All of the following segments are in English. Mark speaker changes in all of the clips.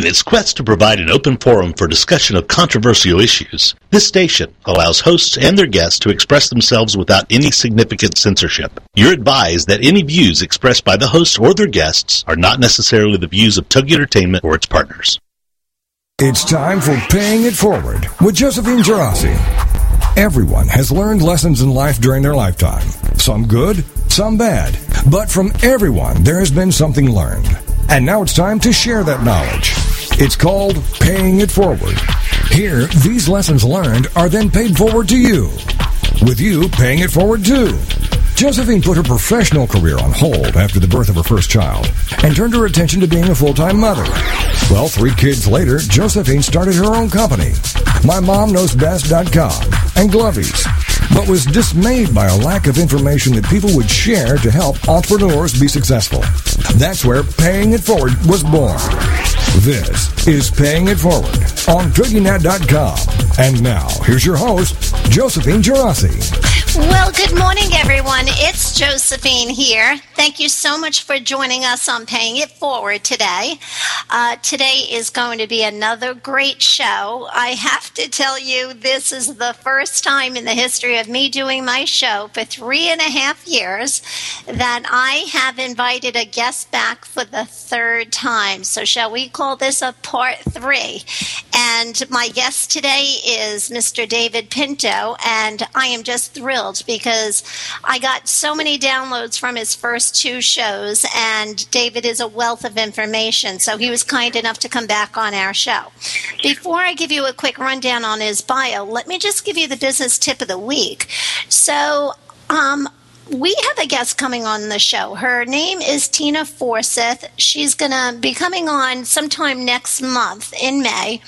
Speaker 1: In its quest to provide an open forum for discussion of controversial issues, this station allows hosts and their guests to express themselves without any significant censorship. You're advised that any views expressed by the host or their guests are not necessarily the views of Togi Entertainment or its partners.
Speaker 2: It's time for Paying It Forward with Josephine Geraci. Everyone has learned lessons in life during their lifetime. Some good, some bad. But from everyone, there has been something learned. And now it's time to share that knowledge. It's called Paying It Forward. Here, these lessons learned are then paid forward to you, with you paying it forward too. Josephine put her professional career on hold after the birth of her first child and turned her attention to being a full-time mother. Well, three kids later, Josephine started her own company, MyMomKnowsBest.com and Glovies, but was dismayed by a lack of information that people would share to help entrepreneurs be successful. That's where Paying It Forward was born. This is Paying It Forward on TogiNet.com. And now, here's your host, Josephine Geraci.
Speaker 3: Well, good morning, everyone. It's Josephine here. Thank you so much for joining us on Paying It Forward today. Uh, today is going to be another great show. I have to tell you, this is the first time in the history of me doing my show for three and a half years that I have invited a guest back for the third time. So, shall we call this a part three? And my guest today is Mr. David Pinto, and I am just thrilled because I got so many downloads from his first two shows, and David is a wealth of information. So he was kind enough to come back on our show. Before I give you a quick rundown on his bio, let me just give you the business tip of the week. So, um, we have a guest coming on the show. Her name is Tina Forsyth. She's going to be coming on sometime next month in May.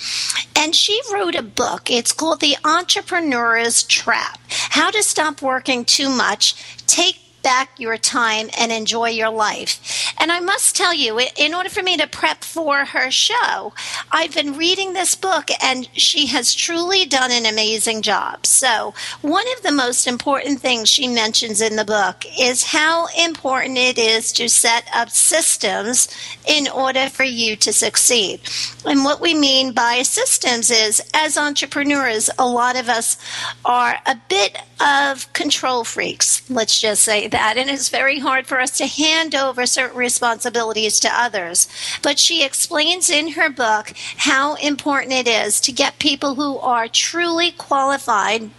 Speaker 3: And she wrote a book. It's called The Entrepreneur's Trap How to Stop Working Too Much, Take back your time and enjoy your life. And I must tell you, in order for me to prep for her show, I've been reading this book and she has truly done an amazing job. So, one of the most important things she mentions in the book is how important it is to set up systems in order for you to succeed. And what we mean by systems is, as entrepreneurs, a lot of us are a bit of control freaks, let's just say that. And it's very hard for us to hand over certain responsibilities to others. But she explains in her book how important it is to get people who are truly qualified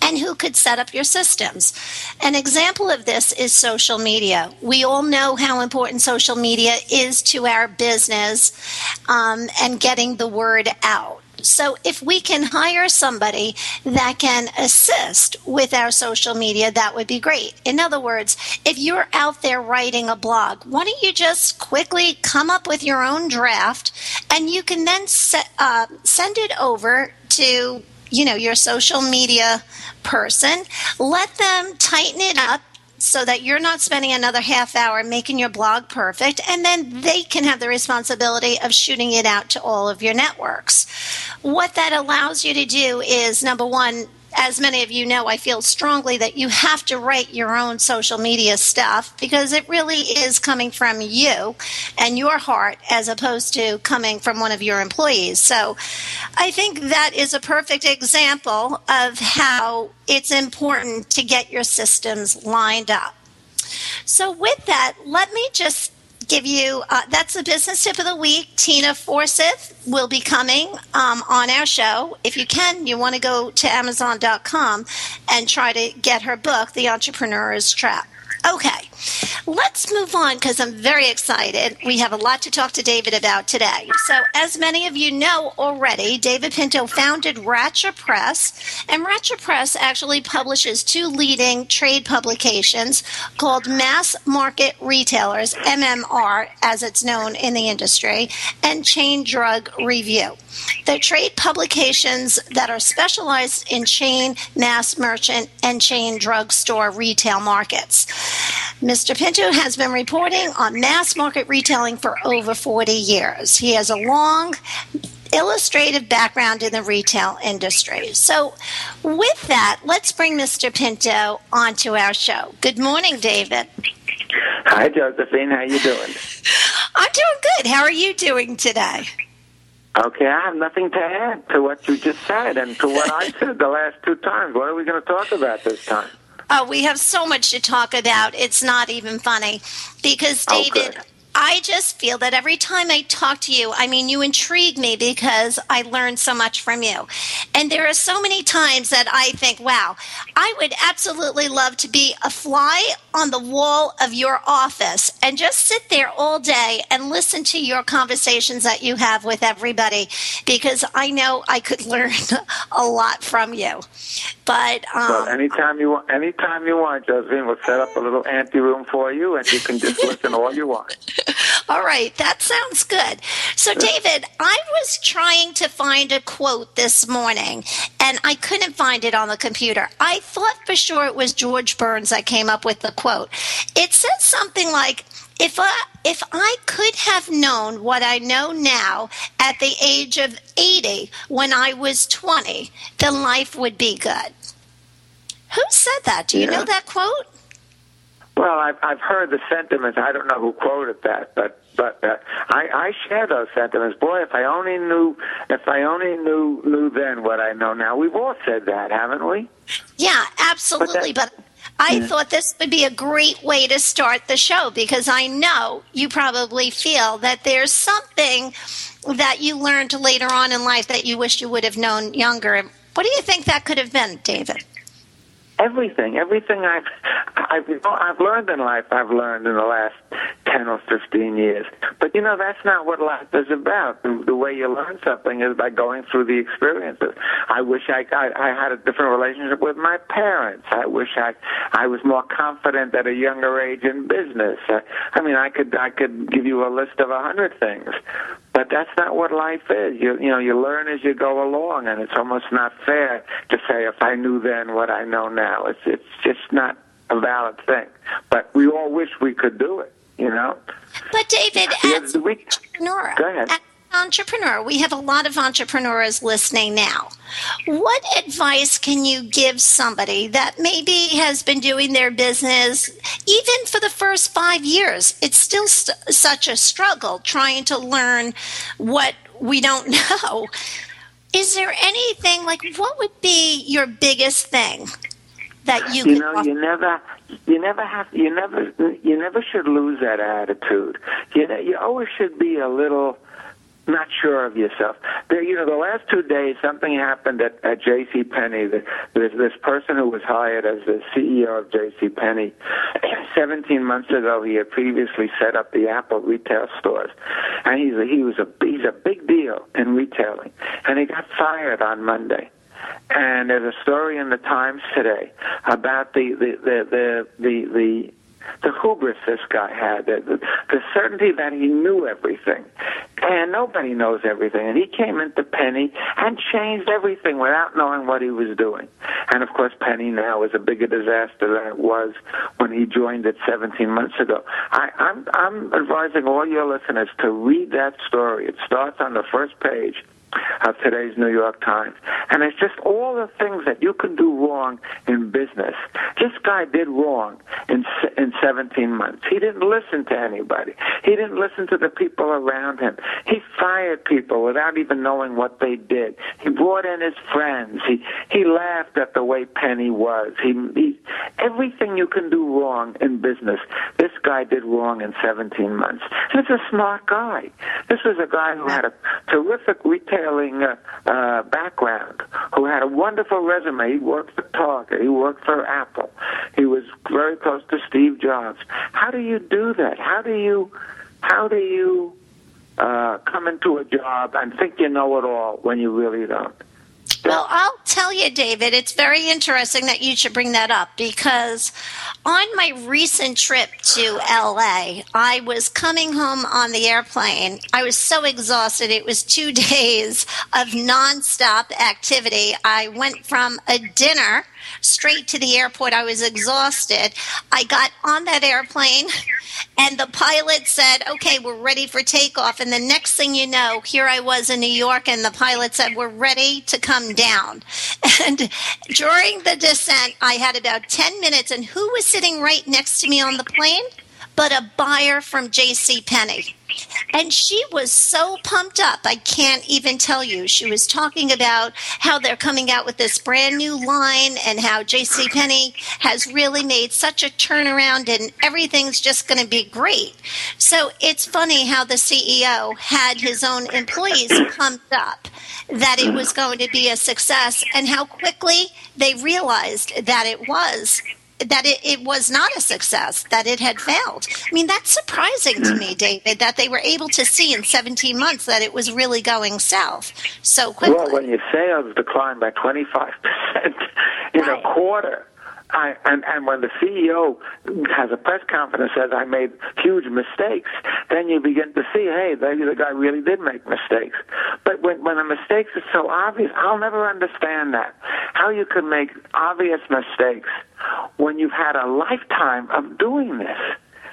Speaker 3: and who could set up your systems. An example of this is social media. We all know how important social media is to our business um, and getting the word out. So if we can hire somebody that can assist with our social media, that would be great. In other words, if you're out there writing a blog, why don't you just quickly come up with your own draft and you can then uh, send it over to you know your social media person let them tighten it up so that you're not spending another half hour making your blog perfect, and then they can have the responsibility of shooting it out to all of your networks. What that allows you to do is number one, as many of you know, I feel strongly that you have to write your own social media stuff because it really is coming from you and your heart as opposed to coming from one of your employees. So I think that is a perfect example of how it's important to get your systems lined up. So, with that, let me just give you uh, that's the business tip of the week. Tina Forsyth will be coming um, on our show. If you can, you want to go to Amazon.com and try to get her book, The Entrepreneur's Trap. Okay, let's move on because I'm very excited. We have a lot to talk to David about today. So, as many of you know already, David Pinto founded Racher Press, and Racher Press actually publishes two leading trade publications called Mass Market Retailers, MMR, as it's known in the industry, and Chain Drug Review. They're trade publications that are specialized in chain, mass merchant, and chain drugstore retail markets. Mr. Pinto has been reporting on mass market retailing for over 40 years. He has a long illustrative background in the retail industry. So, with that, let's bring Mr. Pinto onto our show. Good morning, David.
Speaker 4: Hi, Josephine. How you doing?
Speaker 3: I'm doing good. How are you doing today?
Speaker 4: Okay, I have nothing to add to what you just said and to what I said the last two times. What are we going to talk about this time?
Speaker 3: Oh, we have so much to talk about. It's not even funny because
Speaker 4: Oh,
Speaker 3: David. I just feel that every time I talk to you, I mean, you intrigue me because I learn so much from you. And there are so many times that I think, wow, I would absolutely love to be a fly on the wall of your office and just sit there all day and listen to your conversations that you have with everybody because I know I could learn a lot from you. But um,
Speaker 4: Well, anytime you want, anytime you want, Josephine, we'll set up a little ante room for you, and you can just listen all you want.
Speaker 3: All right, that sounds good. So, David, I was trying to find a quote this morning and I couldn't find it on the computer. I thought for sure it was George Burns that came up with the quote. It says something like, if I, if I could have known what I know now at the age of 80 when I was 20, then life would be good. Who said that? Do you
Speaker 4: Yeah.
Speaker 3: know that quote?
Speaker 4: Well, I've I've heard the sentiments. I don't know who quoted that, but but uh, I I share those sentiments. Boy, if I only knew if I only knew knew then what I know now. We've all said that, haven't we?
Speaker 3: Yeah, absolutely. But, I thought this would be a great way to start the show because I know you probably feel that there's something that you learned later on in life that you wish you would have known younger. What do you think that could have been, David?
Speaker 4: Everything, everything I've I've I've learned in life, I've learned in the last ten or fifteen years. But you know, that's not what life is about. The, the way you learn something is by going through the experiences. I wish I, I I had a different relationship with my parents. I wish I I was more confident at a younger age in business. Uh, I mean, I could I could give you a list of a hundred things. But that's not what life is. You you know, you learn as you go along, and it's almost not fair to say if I knew then what I know now. It's it's just not a valid thing. But we all wish we could do it. You know.
Speaker 3: But David,
Speaker 4: The
Speaker 3: as
Speaker 4: week,
Speaker 3: entrepreneur,
Speaker 4: Go ahead.
Speaker 3: as an entrepreneur, we have a lot of entrepreneurs listening now. What advice can you give somebody that maybe has been doing their business even for the first five years? It's still st- such a struggle trying to learn what we don't know. Is there anything like what would be your biggest thing that you,
Speaker 4: you know,
Speaker 3: offer?
Speaker 4: you never, you never have, you never, you never should lose that attitude. You know, you always should be a little not sure of yourself. There, you know, the last two days, something happened at, at J.C. Penney. There's this person who was hired as the CEO of J.C. Penney. Seventeen months ago, he had previously set up the Apple retail stores, and he's a, he was a he's a big deal in retailing, and he got fired on Monday. And there's a story in the Times today about the the the the the, the the hubris this guy had, the, the, certainty that he knew everything. And nobody knows everything. And he came into Penney and changed everything without knowing what he was doing. And of course, Penney now is a bigger disaster than it was when he joined it 17 months ago. I, I'm, I'm advising all your listeners to read that story. It starts on the first page of today's New York Times. And it's just all the things that you can do wrong in business. This guy did wrong in in 17 months. He didn't listen to anybody. He didn't listen to the people around him. He fired people without even knowing what they did. He brought in his friends. He he laughed at the way Penney was. He, he everything you can do wrong in business. This guy did wrong in 17 months. This is a smart guy. This was a guy who had a terrific retailing uh, uh, background, who had a wonderful resume. He worked for Target. He worked for Apple. He was very close to Steve Jobs. How do you do that? How do you, how do you uh, come into a job and think you know it all when you really don't?
Speaker 3: Well, I'll tell you, David, it's very interesting that you should bring that up because on my recent trip to LA, I was coming home on the airplane. I was so exhausted. It was two days of nonstop activity. I went from a dinner straight to the airport. I was exhausted. I got on that airplane and the pilot said, okay, we're ready for takeoff. And the next thing you know, here I was in New York and the pilot said, we're ready to come down. And during the descent, I had about 10 minutes and who was sitting right next to me on the plane? but a buyer from J.C. Penney. And she was so pumped up, I can't even tell you. She was talking about how they're coming out with this brand new line and how J.C. Penney has really made such a turnaround and everything's just going to be great. So it's funny how the CEO had his own employees pumped up that it was going to be a success and how quickly they realized that it was that it, it, was not a success, that it had failed. I mean, that's surprising to me, David, that they were able to see in 17 months that it was really going south so quickly.
Speaker 4: Well, when your sales declined by 25% in right. a quarter, I, and, and when the CEO has a press conference and says, I made huge mistakes, then you begin to see, hey, maybe the guy really did make mistakes. But when, when the mistakes are so obvious, I'll never understand that. How you can make obvious mistakes when you've had a lifetime of doing this.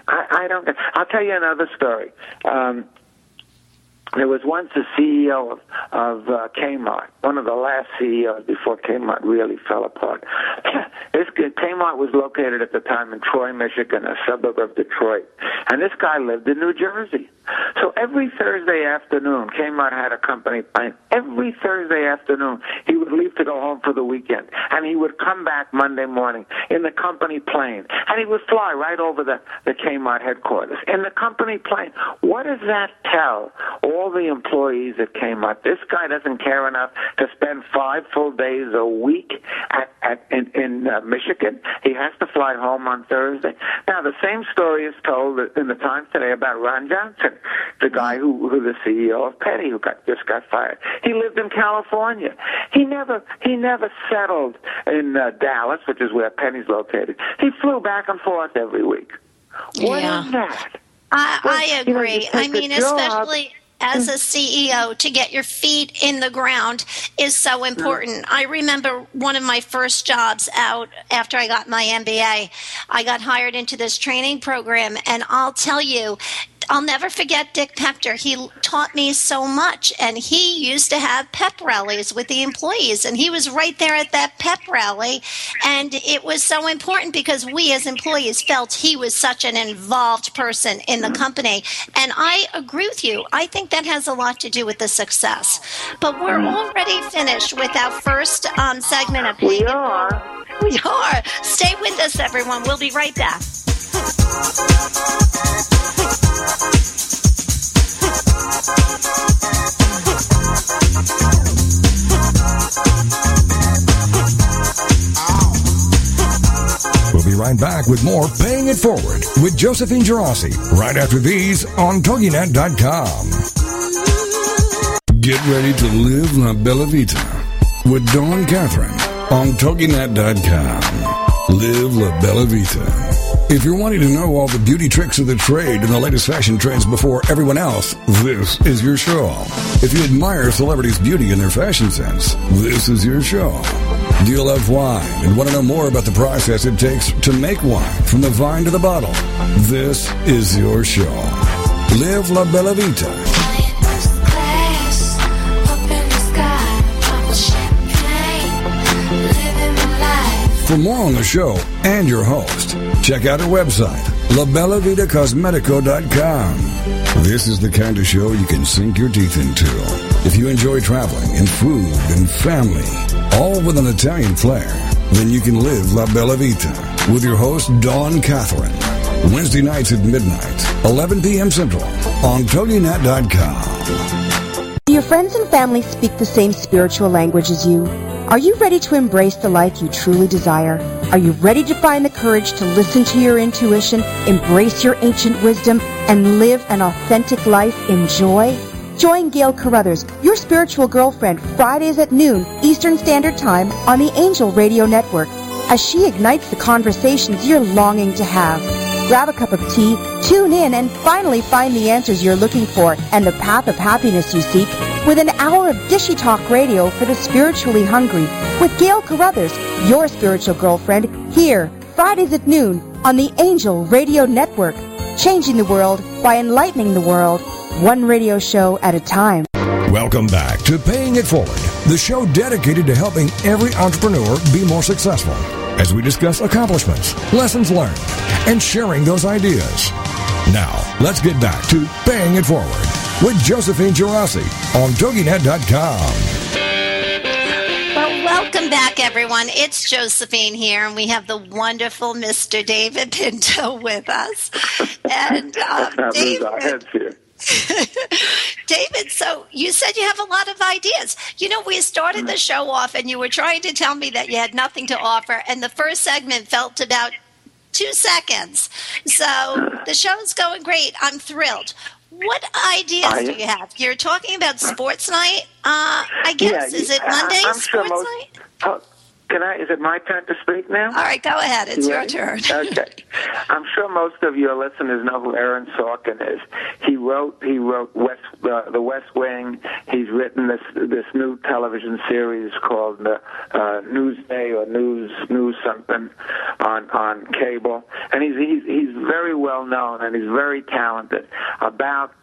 Speaker 4: I, I don't. I'll tell you another story. Um, there was once a CEO of, of uh, Kmart, one of the last CEOs before Kmart really fell apart. this Kmart was located at the time in Troy, Michigan, a suburb of Detroit, and this guy lived in New Jersey. So every Thursday afternoon, Kmart had a company plane. Every Thursday afternoon, he would leave to go home for the weekend, and he would come back Monday morning in the company plane, and he would fly right over the the Kmart headquarters in the company plane. What does that tell? all the employees came up. This guy doesn't care enough to spend five full days a week at, at in, in uh, Michigan. He has to fly home on Thursday. Now, the same story is told in the Times today about Ron Johnson, the guy who, who the CEO of Penney, who got just got fired. He lived in California. He never he never settled in uh, Dallas, which is where Penney's located. He flew back and forth every week. What
Speaker 3: yeah.
Speaker 4: is that?
Speaker 3: I, I agree. You know, I mean, especially as mm. a CEO to get your feet in the ground is so important. I remember one of my first jobs out after I got my MBA. I got hired into this training program, and I'll tell you, I'll never forget Dick Pepter. He taught me so much, and he used to have pep rallies with the employees, and he was right there at that pep rally. And it was so important because we as employees felt he was such an involved person in the company. And I agree with you. I think that has a lot to do with the success. But we're already finished with our first um, segment of
Speaker 4: We are.
Speaker 3: We are. Stay with us, everyone. We'll be right back.
Speaker 2: Right back with more Paying It Forward with Josephine Geraci right after these on TogiNet.com. Get ready to live La Bella Vita with Dawn Catherine on TogiNet.com. Live La Bella Vita. If you're wanting to know all the beauty tricks of the trade and the latest fashion trends before everyone else, this is your show. If you admire celebrities' beauty and their fashion sense, this is your show. Do you love wine and want to know more about the process it takes to make wine from the vine to the bottle? This is your show. Live La Bella Vita For more on the show and your host, check out our website, labellavitacosmetico.com. This is the kind of show you can sink your teeth into. If you enjoy traveling and food and family, all with an Italian flair, then you can live La Bella Vita with your host, Dawn Catherine. Wednesday nights at midnight, 11 p.m. Central on TogiNet.com.
Speaker 5: Do your friends and family speak the same spiritual language as you? Are you ready to embrace the life you truly desire? Are you ready to find the courage to listen to your intuition, embrace your ancient wisdom, and live an authentic life in joy? Join Gail Carruthers, your spiritual girlfriend, Fridays at noon Eastern Standard Time on the Angel Radio Network as she ignites the conversations you're longing to have. Grab a cup of tea, tune in, and finally find the answers you're looking for and the path of happiness you seek with an hour of dishy talk radio for the spiritually hungry with Gail Carruthers, your spiritual girlfriend, here, Fridays at noon on the Angel Radio Network, changing the world by enlightening the world, one radio show at a time.
Speaker 2: Welcome back to Paying It Forward, the show dedicated to helping every entrepreneur be more successful as we discuss accomplishments, lessons learned, and sharing those ideas. Now, let's get back to Paying It Forward with Josephine Geraci on TogiNet.com.
Speaker 3: Well, welcome back, everyone. It's Josephine here, and we have the wonderful Mr. David Pinto with us. And um, David, David, so you said you have a lot of ideas. You know, we started the show off, and you were trying to tell me that you had nothing to offer, and the first segment felt about two seconds. So the show's going great. I'm thrilled. What ideas do you have? You're talking about sports night. Uh, I guess
Speaker 4: Yeah,
Speaker 3: is it Monday
Speaker 4: I'm
Speaker 3: sports
Speaker 4: sure most-
Speaker 3: night?
Speaker 4: Can I? Is it my turn to speak now?
Speaker 3: All right, go ahead. It's your turn.
Speaker 4: okay. I'm sure most of your listeners know who Aaron Sorkin is. He wrote he wrote West uh, the West Wing. He's written this this new television series called uh, uh, Newsday or News News something on on cable. And he's he's he's very well known and he's very talented. About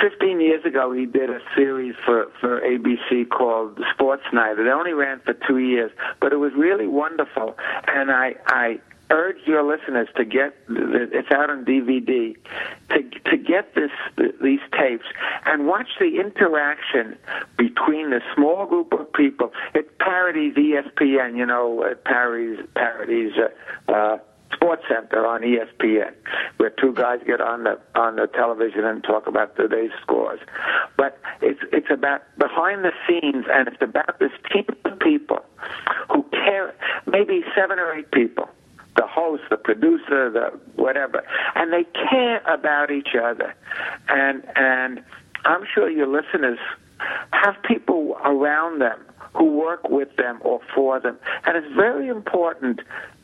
Speaker 4: 15 years ago, he did a series for, for ABC called Sports Night. It only ran for two years, but it was really wonderful. And I, I urge your listeners to get it's out on DVD to to get this these tapes and watch the interaction between the small group of people. It parodies ESPN, you know, it parodies parodies. Uh, uh, Sports Center on ESPN, where two guys get on the on the television and talk about today's scores. But it's it's about behind the scenes, and it's about this team of people who care. Maybe seven or eight people, the host, the producer, the whatever, and they care about each other. And and I'm sure your listeners have people around them who work with them or for them, and it's very important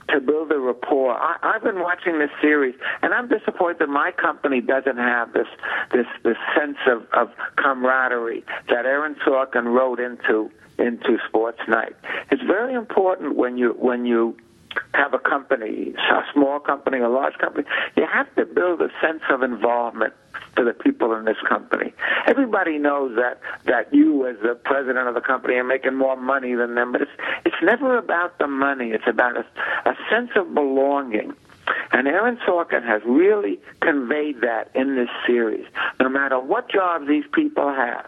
Speaker 4: to build a rapport. I, I've been watching this series, and I'm disappointed that my company doesn't have this this this sense of, of camaraderie that Aaron Sorkin wrote into into Sports Night. It's very important when you when you have a company, a small company, a large company, you have to build a sense of involvement for the people in this company. Everybody knows that that you, as the president of the company, are making more money than them, but it's it's never about the money. It's about a, a sense of belonging. And Aaron Sorkin has really conveyed that in this series. No matter what job these people have,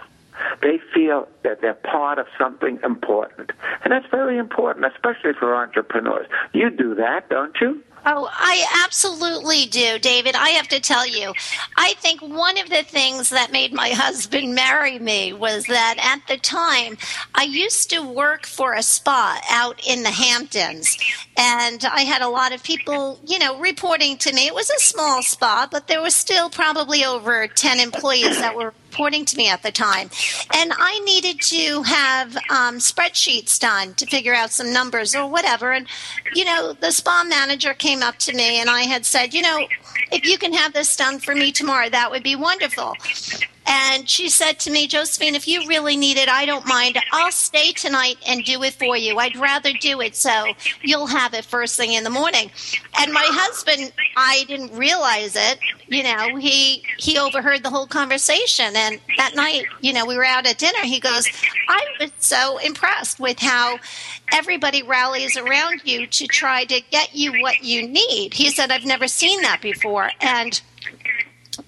Speaker 4: they feel that they're part of something important. And that's very important, especially for entrepreneurs. You do that, don't you?
Speaker 3: Oh, I absolutely do, David. I have to tell you, I think one of the things that made my husband marry me was that at the time I used to work for a spa out in the Hamptons, and I had a lot of people, you know, reporting to me. It was a small spa, but there was still probably over 10 employees that were reporting to me at the time. And I needed to have um, spreadsheets done to figure out some numbers or whatever. And, you know, the spa manager came up to me and I had said, you know, if you can have this done for me tomorrow, that would be wonderful. And she said to me, Josephine, if you really need it, I don't mind. I'll stay tonight and do it for you. I'd rather do it so you'll have it first thing in the morning. And my husband, I didn't realize it. You know, he he overheard the whole conversation. And that night, you know, we were out at dinner. He goes, I was so impressed with how everybody rallies around you to try to get you what you need. He said, I've never seen that before. And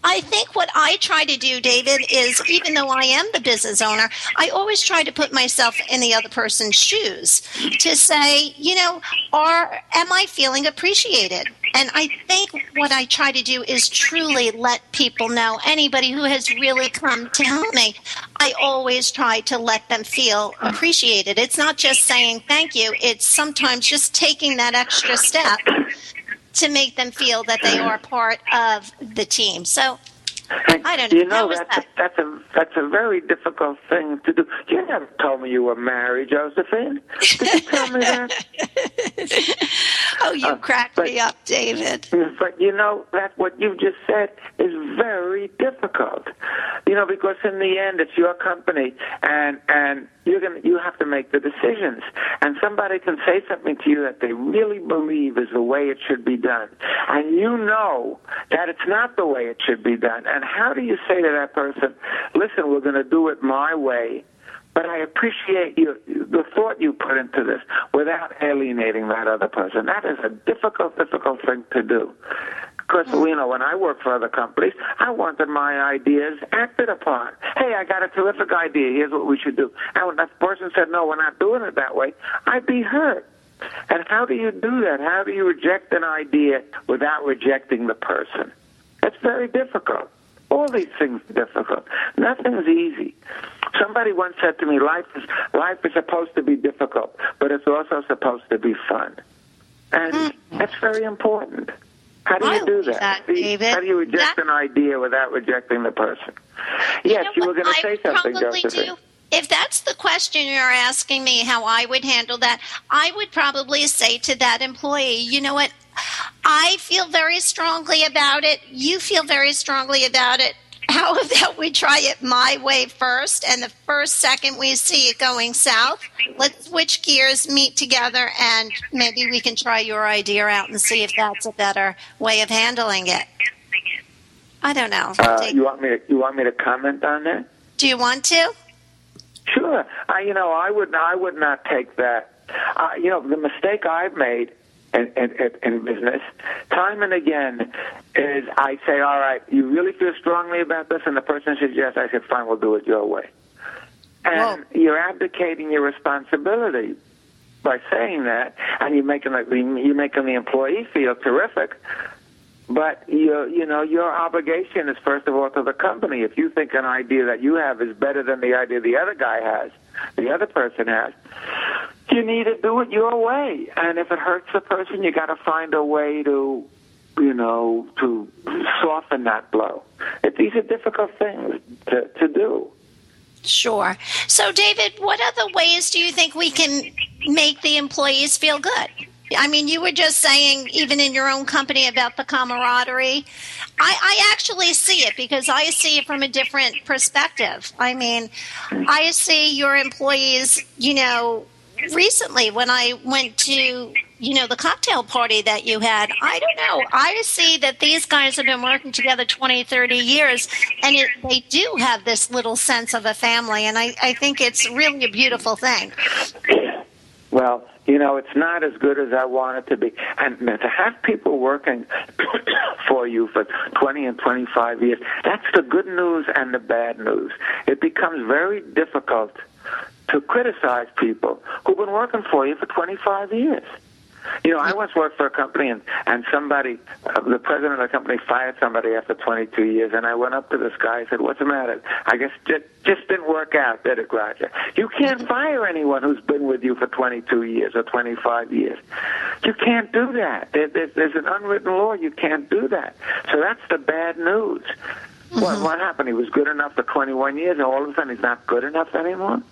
Speaker 3: I think what I try to do, David, is even though I am the business owner, I always try to put myself in the other person's shoes to say, you know, are am I feeling appreciated? And I think what I try to do is truly let people know, anybody who has really come to help me, I always try to let them feel appreciated. It's not just saying thank you, it's sometimes just taking that extra step to make them feel that they are part of the team. So I don't know.
Speaker 4: You know that's
Speaker 3: that?
Speaker 4: A, that's a that's a very difficult thing to do. You never told me you were married, Josephine. Did you tell me that?
Speaker 3: oh, you
Speaker 4: Uh,
Speaker 3: cracked
Speaker 4: but-
Speaker 3: me up, David.
Speaker 4: But you know that what you've just said is very difficult. You know because in the end it's your company and and you're gonna you have to make the decisions. And somebody can say something to you that they really believe is the way it should be done, and you know that it's not the way it should be done. And how do you say to that person, "Listen, we're going to do it my way"? but I appreciate you, the thought you put into this without alienating that other person. That is a difficult, difficult thing to do. Because, you know, when I worked for other companies, I wanted my ideas acted upon. Hey, I got a terrific idea. Here's what we should do. And when that person said, no, we're not doing it that way, I'd be hurt. And how do you do that? How do you reject an idea without rejecting the person? It's very difficult. All these things are difficult. Nothing's easy. Somebody once said to me, "Life is life is supposed to be difficult, but it's also supposed to be fun," and mm. that's very important. How do you do that?
Speaker 3: that how, do you,
Speaker 4: how do you reject that, an idea without rejecting the person? Yes, you, know you were going to say something, Josephine. Do
Speaker 3: if that's the question you're asking me how I would handle that, I would probably say to that employee, you know what? I feel very strongly about it. You feel very strongly about it. How about we try it my way first, and the first second we see it going south, let's switch gears, meet together, and maybe we can try your idea out and see if that's a better way of handling it. I don't know.
Speaker 4: Uh, you want me to you want me to comment on that?
Speaker 3: Do you want to?
Speaker 4: Sure. I, you know, I would I would not take that. Uh, you know, the mistake I've made in, in, in business, time and again, is I say, all right, you really feel strongly about this, and the person says yes. I said, fine, we'll do it your way. And well, you're abdicating your responsibility by saying that, and you're making the, you're making the employee feel terrific. But you you know your obligation is first of all to the company. If you think an idea that you have is better than the idea the other guy has, the other person has, you need to do it your way. And if it hurts the person, you got to find a way to you know to soften that blow. These are difficult things to to do.
Speaker 3: Sure. So, David, what other ways do you think we can make the employees feel good? I mean, you were just saying, even in your own company, about the camaraderie. I, I actually see it because I see it from a different perspective. I mean, I see your employees, you know, recently when I went to you know the cocktail party that you had i don't know i see that these guys have been working together 20 30 years and it, they do have this little sense of a family and I, I think it's really a beautiful thing
Speaker 4: well you know, it's not as good as I want it to be. And to have people working for you for 20 and 25 years, that's the good news and the bad news. It becomes very difficult to criticize people who've been working for you for 25 years. You know, I once worked for a company, and and somebody, uh, the president of the company, fired somebody after 22 years, and I went up to this guy. and said, "What's the matter? I guess just just didn't work out, did it, Roger? You can't fire anyone who's been with you for 22 years or 25 years. You can't do that. There, there, there's an unwritten law. You can't do that. So that's the bad news. Mm-hmm. What what happened? He was good enough for 21 years, and all of a sudden he's not good enough anymore.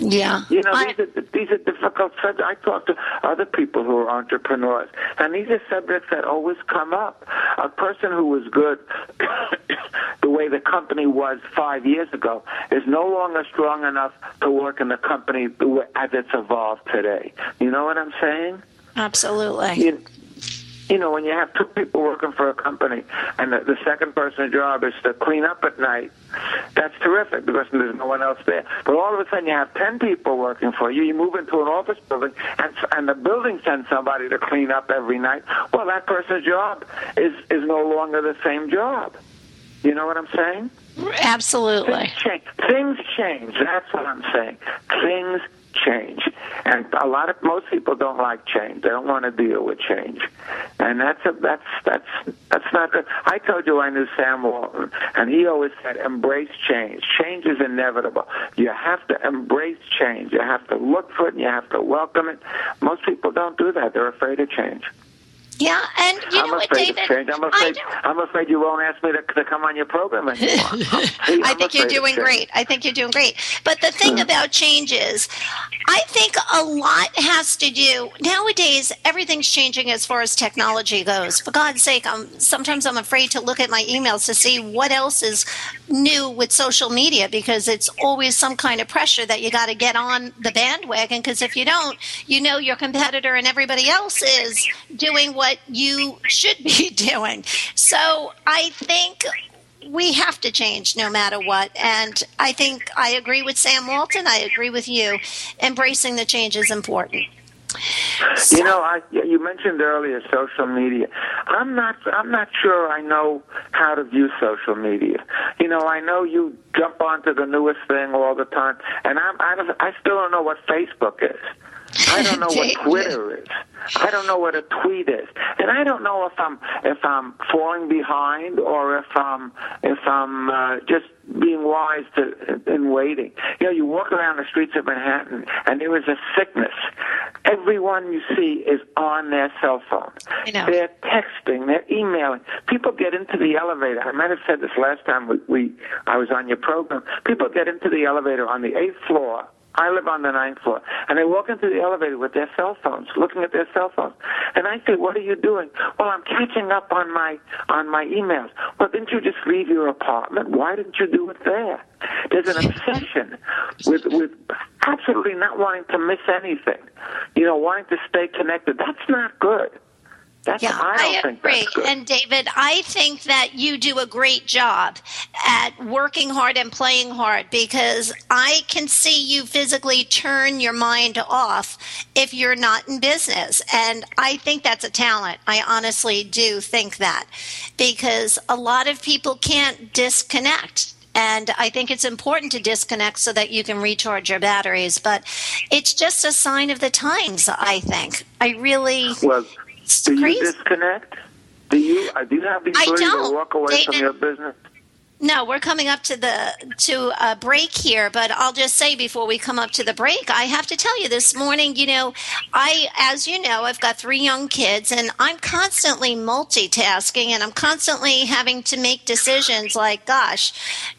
Speaker 3: Yeah.
Speaker 4: You know, I, these are these are difficult subjects. I talk to other people who are entrepreneurs, and these are subjects that always come up. A person who was good, the way the company was five years ago, is no longer strong enough to work in the company as it's evolved today. You know what I'm saying?
Speaker 3: Absolutely.
Speaker 4: You, you know, when you have two people working for a company and the, the second person's job is to clean up at night, that's terrific because there's no one else there. But all of a sudden you have 10 people working for you, you move into an office building and, and the building sends somebody to clean up every night. Well, that person's job is, is no longer the same job. You know what I'm saying?
Speaker 3: Absolutely.
Speaker 4: Things change. Things change. That's what I'm saying. Things change. And a lot of most people don't like change. They don't want to deal with change. And that's a, that's that's that's not good. I told you I knew Sam Walton, and he always said, "Embrace change. Change is inevitable. You have to embrace change. You have to look for it. and You have to welcome it. Most people don't do that. They're afraid of change."
Speaker 3: Yeah, and you
Speaker 4: I'm
Speaker 3: know
Speaker 4: what,
Speaker 3: David?
Speaker 4: I'm afraid, I'm afraid you won't ask me to, to come on your program anymore.
Speaker 3: I think you're doing great. I think you're doing great. But the thing mm. about change is, I think a lot has to do nowadays. Everything's changing as far as technology goes. For God's sake, I'm sometimes I'm afraid to look at my emails to see what else is new with social media because it's always some kind of pressure that you got to get on the bandwagon. Because if you don't, you know your competitor and everybody else is doing what what you should be doing. So I think we have to change no matter what. And I think I agree with Sam Walton. I agree with you. Embracing the change is important.
Speaker 4: You know, I you mentioned earlier social media. I'm not I'm not sure I know how to view social media. You know, I know you jump onto the newest thing all the time, and I'm I, don't, I still don't know what Facebook is. I don't know what Twitter is. I don't know what a tweet is, and I don't know if I'm if I'm falling behind or if I'm if I'm uh, just being wise to in waiting. You know, you walk around the streets of Manhattan, and there is a sickness. Everyone you see is on their cell phone. They're texting, they're emailing. People get into the elevator. I might have said this last time we, we I was on your program. People get into the elevator on the eighth floor I live on the ninth floor, and they walk into the elevator with their cell phones, looking at their cell phones. And I say, "What are you doing?" Well, I'm catching up on my on my emails. Well, didn't you just leave your apartment? Why didn't you do it there? There's an obsession with with absolutely not wanting to miss anything. You know, wanting to stay connected. That's not good. That's,
Speaker 3: yeah,
Speaker 4: I,
Speaker 3: I agree. And David, I think that you do a great job at working hard and playing hard because I can see you physically turn your mind off if you're not in business. And I think that's a talent. I honestly do think that because a lot of people can't disconnect. And I think it's important to disconnect so that you can recharge your batteries. But it's just a sign of the times, I think. I really.
Speaker 4: Well, do crazy. you disconnect? Do you uh, do you have the ability to walk away David, from your business?
Speaker 3: No, we're coming up to the to a break here, but I'll just say before we come up to the break, I have to tell you this morning, you know, I as you know, I've got 3 young kids and I'm constantly multitasking and I'm constantly having to make decisions like gosh,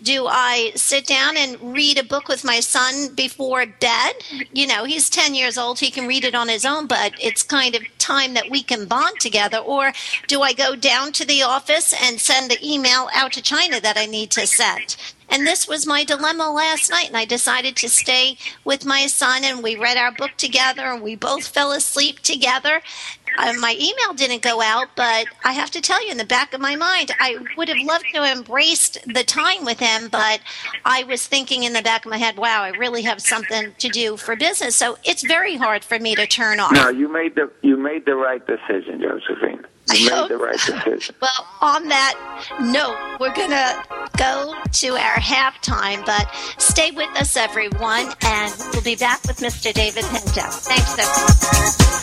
Speaker 3: do I sit down and read a book with my son before bed? You know, he's 10 years old, he can read it on his own, but it's kind of time that we can bond together or do I go down to the office and send the email out to China that I need to set. And this was my dilemma last night. And I decided to stay with my son and we read our book together and we both fell asleep together. Uh, my email didn't go out, but I have to tell you, in the back of my mind, I would have loved to have embraced the time with him, but I was thinking in the back of my head, wow, I really have something to do for business. So it's very hard for me to turn off.
Speaker 4: No, you made the you made the right decision, Josephine. You made the right decision.
Speaker 3: well, on that note, we're going to go to our halftime, but stay with us, everyone, and we'll be back with Mr. David Pinto. Thanks,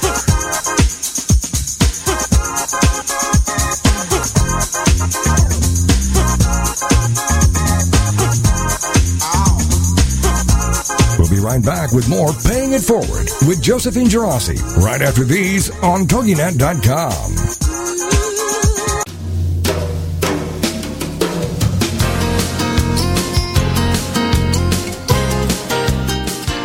Speaker 2: We'll be right back with more Paying It Forward with Josephine Geraci right after these on TogiNet.com.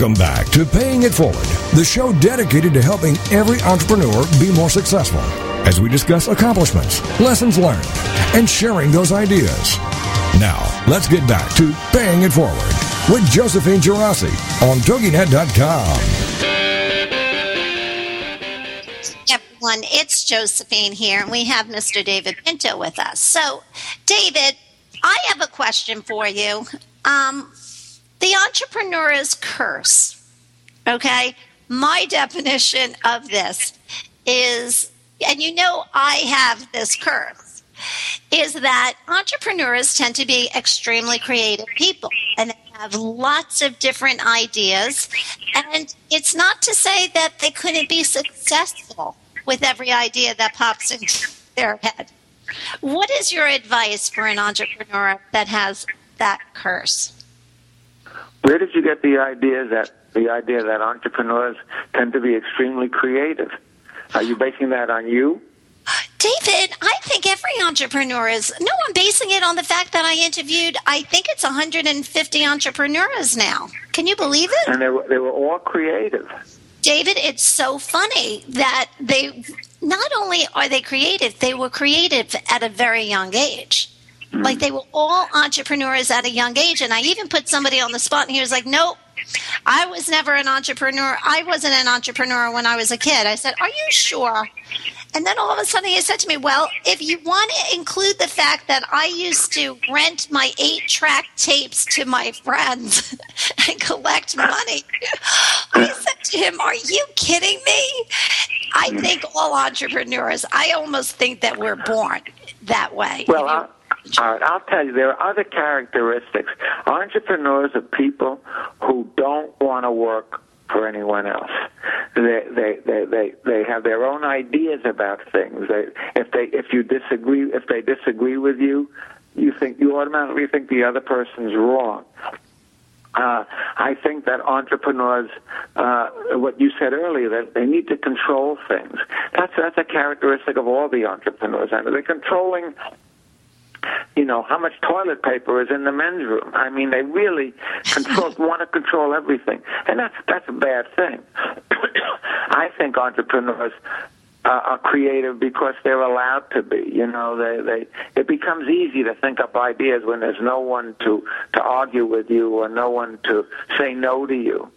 Speaker 2: Welcome back to Paying It Forward, the show dedicated to helping every entrepreneur be more successful as we discuss accomplishments, lessons learned, and sharing those ideas. Now, let's get back to Paying It Forward with Josephine Geraci on TogiNet.com.
Speaker 3: Everyone, it's Josephine here, and we have Mr. David Pinto with us. So, David, I have a question for you. Um, the entrepreneur's curse. Okay? My definition of this is, and you know, I have this curse. is that entrepreneurs tend to be extremely creative people and they have lots of different ideas. And it's not to say that they couldn't be successful with every idea that pops into their head. What is your advice for an entrepreneur that has that curse?
Speaker 4: Where did you get the idea that the idea that entrepreneurs tend to be extremely creative? Are you basing that on you?
Speaker 3: David, I think every entrepreneur is. No, I'm basing it on the fact that I interviewed, I think it's 150 entrepreneurs now. Can you believe it?
Speaker 4: And they were, they were all creative.
Speaker 3: David, it's so funny that they not only are they creative, they were creative at a very young age. Mm. Like they were all entrepreneurs at a young age. And I even put somebody on the spot and he was like, nope, I was never an entrepreneur. I wasn't an entrepreneur when I was a kid. I said, Are you sure? And then all of a sudden he said to me, Well, if you want to include the fact that I used to rent my eight track tapes to my friends and collect money, I said to him, Are you kidding me? I think all entrepreneurs, I almost think that we're born that way.
Speaker 4: Well, all right, I'll tell you, there are other characteristics. Entrepreneurs are people who don't want to work for anyone else. They they they they they have their own ideas about things. They if they if you disagree if they disagree with you, you think you automatically think the other person's wrong. Uh, I think that entrepreneurs, uh, what you said earlier, that they need to control things. That's that's a characteristic of all the entrepreneurs. I mean, they're controlling you know how much toilet paper is in the men's room. I mean, they really control want to control everything, and that's that's a bad thing. I think entrepreneurs uh, are creative because they're allowed to be. You know, they they it becomes easy to think up ideas when there's no one to to argue with you or no one to say no to you.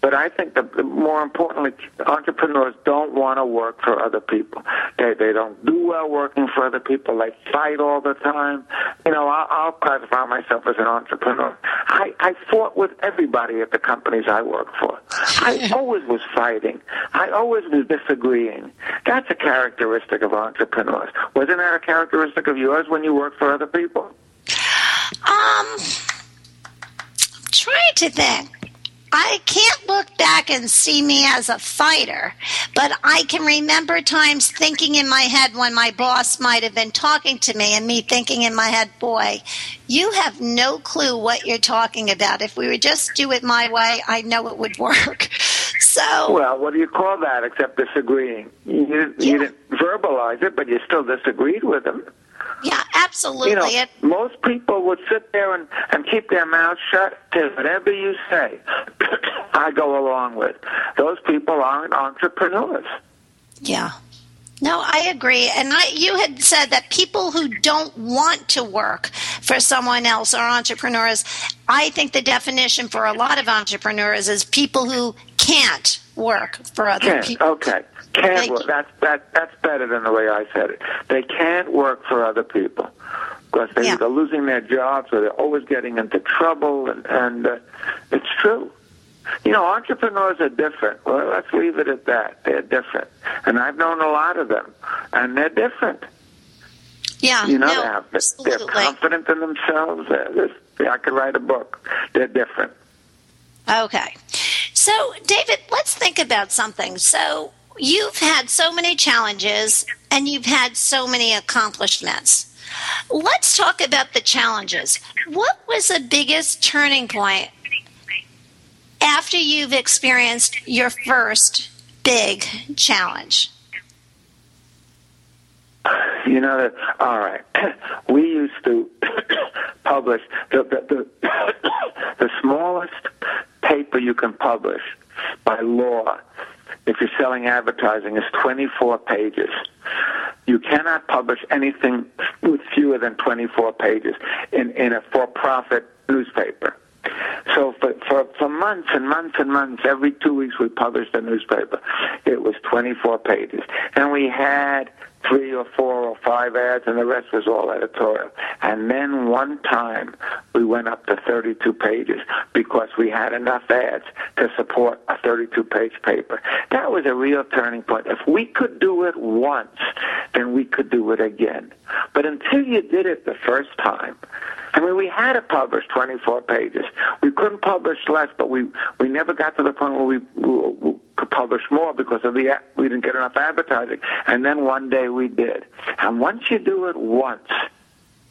Speaker 4: But I think that more importantly, entrepreneurs don't want to work for other people. They they don't do well working for other people. They fight all the time. You know, I'll, I'll classify myself as an entrepreneur. I I fought with everybody at the companies I worked for. I always was fighting. I always was disagreeing. That's a characteristic of entrepreneurs. Wasn't that a characteristic of yours when you worked for other people?
Speaker 3: Um, try to think. I can't look back and see me as a fighter, but I can remember times thinking in my head when my boss might have been talking to me and me thinking in my head, boy, you have no clue what you're talking about. If we would just do it my way, I know it would work. So.
Speaker 4: Well, what do you call that except disagreeing? You, yeah. you didn't verbalize it, but you still disagreed with him.
Speaker 3: Yeah, absolutely.
Speaker 4: You know, most people would sit there and, and keep their mouths shut to whatever you say. I go along with. Those people aren't entrepreneurs.
Speaker 3: Yeah. No, I agree. And I, you had said that people who don't want to work for someone else are entrepreneurs. I think the definition for a lot of entrepreneurs is people who can't work for other
Speaker 4: can't.
Speaker 3: people.
Speaker 4: Okay can't work. That's that that's better than the way I said it. They can't work for other people because they, yeah. they're losing their jobs or they're always getting into trouble, and, and uh, it's true. You know, entrepreneurs are different. Well, let's leave it at that. They're different, and I've known a lot of them, and they're different.
Speaker 3: Yeah,
Speaker 4: you know,
Speaker 3: no,
Speaker 4: they have, they're confident in themselves. They're, I could write a book. They're different.
Speaker 3: Okay. So, David, let's think about something. So, you've had so many challenges and you've had so many accomplishments. Let's talk about the challenges. What was the biggest turning point after you've experienced your first big challenge?
Speaker 4: You know, all right. We used to publish the, the, the, the smallest paper you can publish by law if you're selling advertising, is 24 pages. You cannot publish anything with fewer than 24 pages in, in a for-profit newspaper. So for, for, for months and months and months, every two weeks we published a newspaper. It was 24 pages. And we had three or four or five ads, and the rest was all editorial. And then one time we went up to 32 pages because we had enough ads to support a 32 page paper. That was a real turning point. If we could do it once, then we could do it again. But until you did it the first time, I mean, we had to publish 24 pages. We couldn't publish less, but we we never got to the point where we, we, publish more because of the we didn't get enough advertising. And then one day we did. And once you do it once,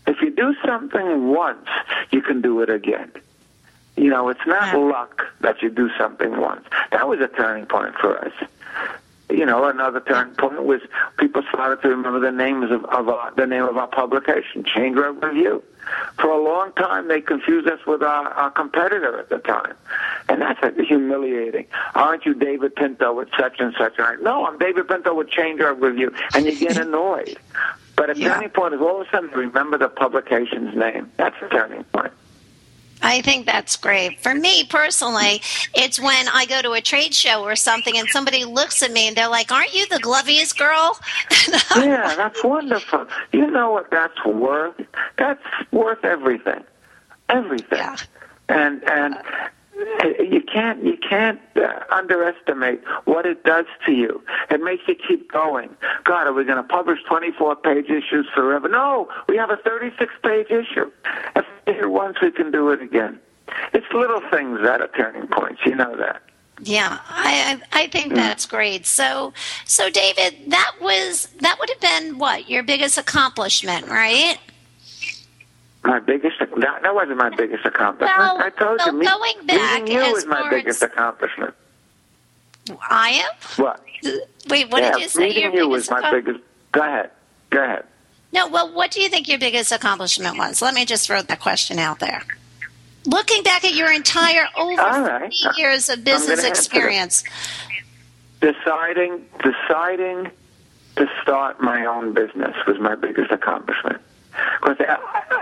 Speaker 4: if you do something once, you can do it again. You know, it's not luck that you do something once. That was a turning point for us. You know, another turning point was people started to remember the names of, of our, the name of our publication, Chain Drug Review. For a long time, they confused us with our, our competitor at the time, and that's humiliating. Aren't you David Pinto with such and such? And I, no, I'm David Pinto with Chain Drug Review, and you get annoyed. But a
Speaker 3: Yeah.
Speaker 4: turning point is all of a sudden remember the publication's name. That's a turning point.
Speaker 3: I think that's great. For me personally, it's when I go to a trade show or something and somebody looks at me and they're like, Aren't you the Glovies girl?
Speaker 4: Yeah, that's wonderful. You know what that's worth? That's worth everything. Everything.
Speaker 3: Yeah.
Speaker 4: And and uh, you can't you can't uh, underestimate what it does to you. It makes you keep going. God, are we going to publish 24 page issues forever? No, we have a 36 page issue. If we did it once, we can do it again. It's little things that are turning points. You know that.
Speaker 3: Yeah, I I I think that's great. So so David, that was that would have been what your biggest accomplishment, right?
Speaker 4: My biggest that, that wasn't my biggest accomplishment. I told you, me-
Speaker 3: going back
Speaker 4: meeting you
Speaker 3: as
Speaker 4: was my biggest accomplishment.
Speaker 3: I am.
Speaker 4: What?
Speaker 3: Wait, what
Speaker 4: yeah,
Speaker 3: did you say?
Speaker 4: meeting
Speaker 3: Your
Speaker 4: you was my biggest. Go ahead. Go ahead.
Speaker 3: No, well, what do you think your biggest accomplishment was? Let me just throw that question out there. Looking back at your entire over
Speaker 4: right.
Speaker 3: 50 years of business experience,
Speaker 4: Deciding, deciding to start my own business was my biggest accomplishment. Because